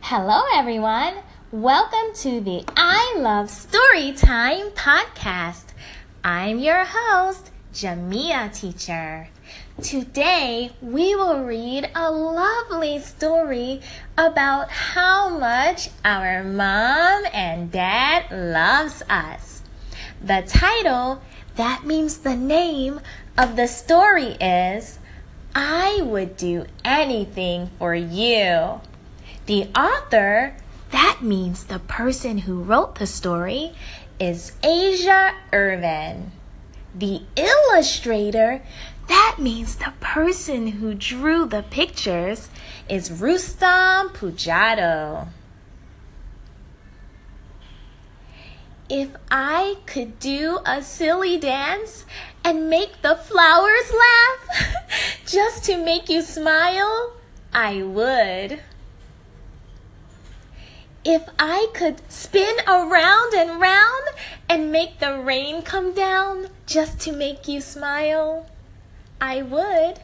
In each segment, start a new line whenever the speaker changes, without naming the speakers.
Hello, everyone. Welcome to the I Love Storytime podcast. I'm your host, Jamia Teacher. Today, we will read a lovely story about how much our mom and dad loves us. The title, that means the name of the story is I would do anything for you. The author, that means the person who wrote the story, is Asia Irvin. The illustrator, that means the person who drew the pictures, is Rustam Pujado. If I could do a silly dance and make the flowers laugh just to make you smile, I would. If I could spin around and round and make the rain come down just to make you smile, I would.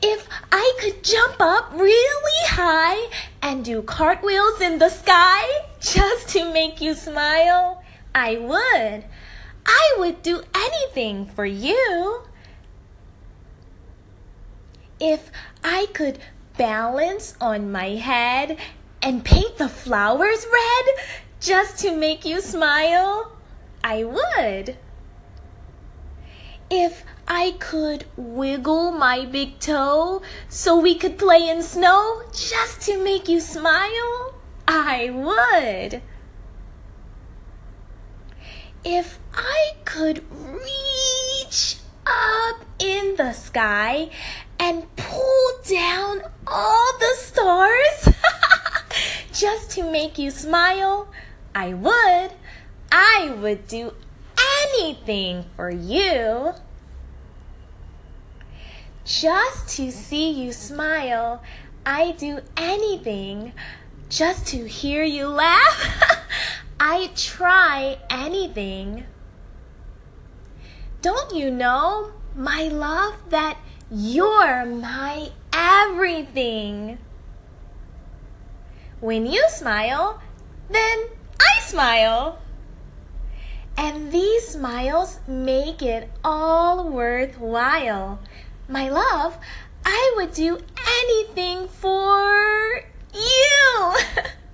If I could jump up really high and do cartwheels in the sky just to make you smile, I would. I would do anything for you. If I could balance on my head and paint the flowers red just to make you smile, I would. If I could wiggle my big toe so we could play in snow just to make you smile, I would. If I could reach up in the sky and pull down all the stars just to make you smile, I would. I would do anything for you. Just to see you smile, I do anything. Just to hear you laugh, I try anything. Don't you know, my love, that you're my everything. When you smile, then I smile. And these smiles make it all worthwhile. My love, I would do anything for you.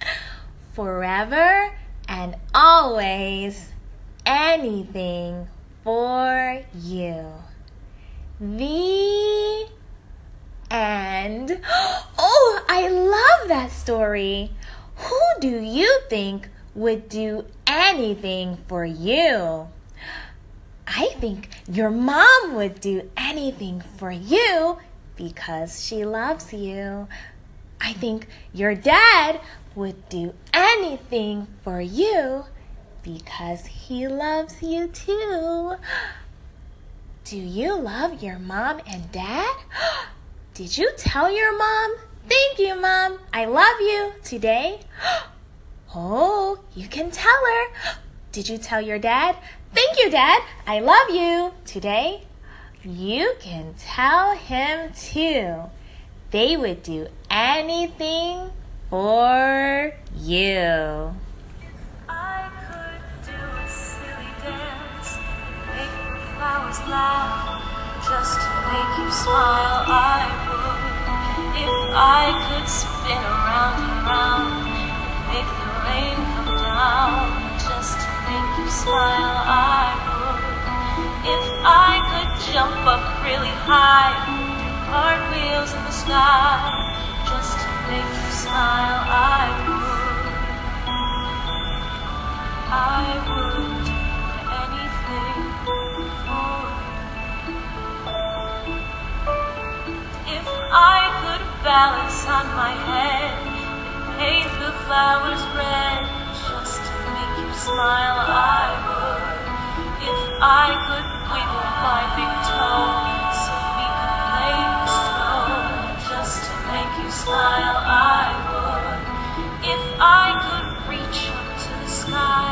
Forever and always, anything for you. The end. Oh, I love that story. Who do you think would do anything for you? I think your mom would do anything for you because she loves you. I think your dad would do anything for you because he loves you too. Do you love your mom and dad? Did you tell your mom? Thank you, mom. I love you today. Oh, you can tell her. Did you tell your dad? Thank you, dad. I love you today. You can tell him too. They would do anything for you.
just to make you smile. I I could spin around and around and make the rain come down just to make you smile. I would if I could jump up really high, do cartwheels in the sky just to make you smile. I would. I would Balance on my head. They paint the flowers red Just to make you smile. I would If I could wiggle my big toe So we could play the snow Just to make you smile. I would If I could reach up to the sky.